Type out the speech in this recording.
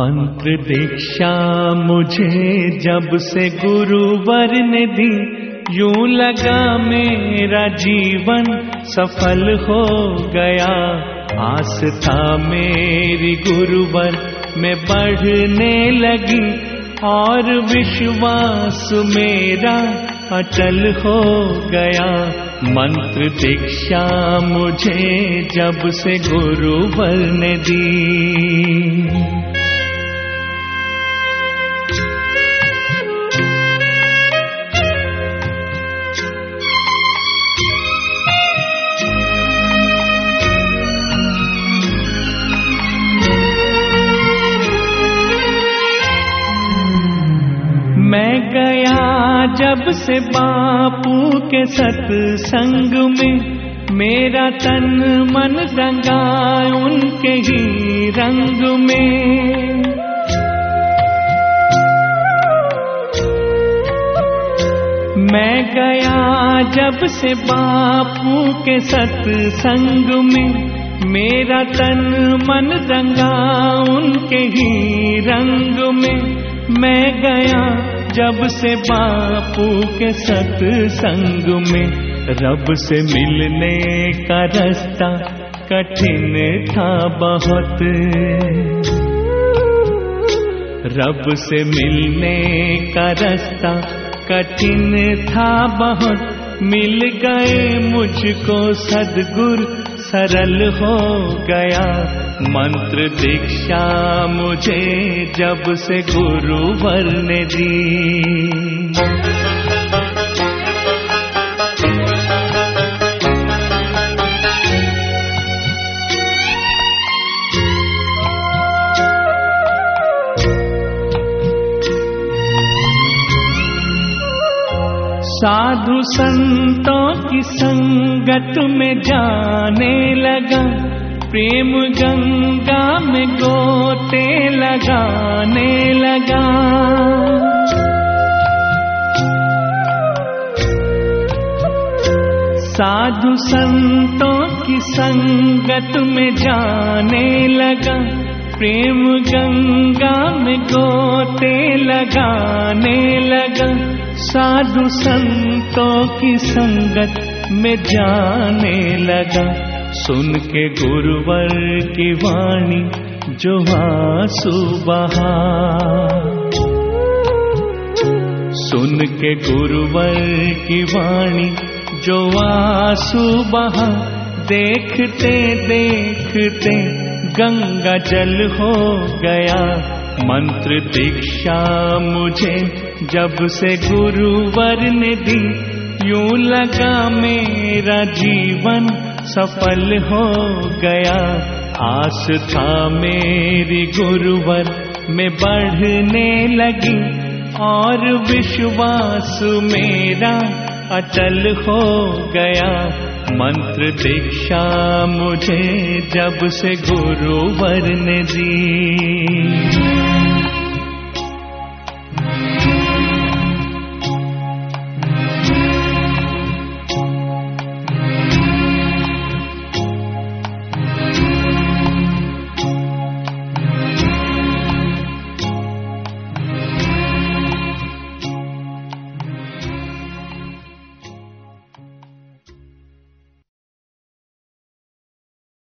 मंत्र दीक्षा मुझे जब से गुरुवर ने दी यूँ लगा मेरा जीवन सफल हो गया। आस था मेरी गुरुवर में बढ़ने लगी और विश्वास मेरा अटल हो गया। मंत्र दीक्षा मुझे जब से गुरुवर ने दी मैं गया जब से बापू के सत्संग में। मेरा तन मन रंगा उनके ही रंग में। मैं गया जब से बापू के सत्संग में। मेरा तन मन रंगा उनके ही रंग में। मैं गया जब से बापू के सत्संग में रब से मिलने का रास्ता कठिन था बहुत। रब से मिलने का रास्ता कठिन था बहुत। मिल गए मुझको सदगुर सरल हो गया। मंत्र दीक्षा मुझे जब से गुरुवर ने दी। साधु संतों की संगत में जाने लगा, प्रेम गंगा में गोते लगाने लगा। साधु संतों की संगत में जाने लगा, प्रेम गंगा में गोते लगाने लगा। साधु संतों की संगत में जाने लगा। सुन के गुरुवर की वाणी जो आँसू बहा। सुन के गुरुवर की वाणी जो आँसू बहा। देखते देखते गंगा जल हो गया। मंत्र दीक्षा मुझे जब से गुरुवर ने दी, यूँ लगा मेरा जीवन सफल हो गया। आस था मेरी गुरुवर में बढ़ने लगी, और विश्वास मेरा अटल हो गया। मंत्र दीक्षा मुझे जब से गुरुवर ने दी।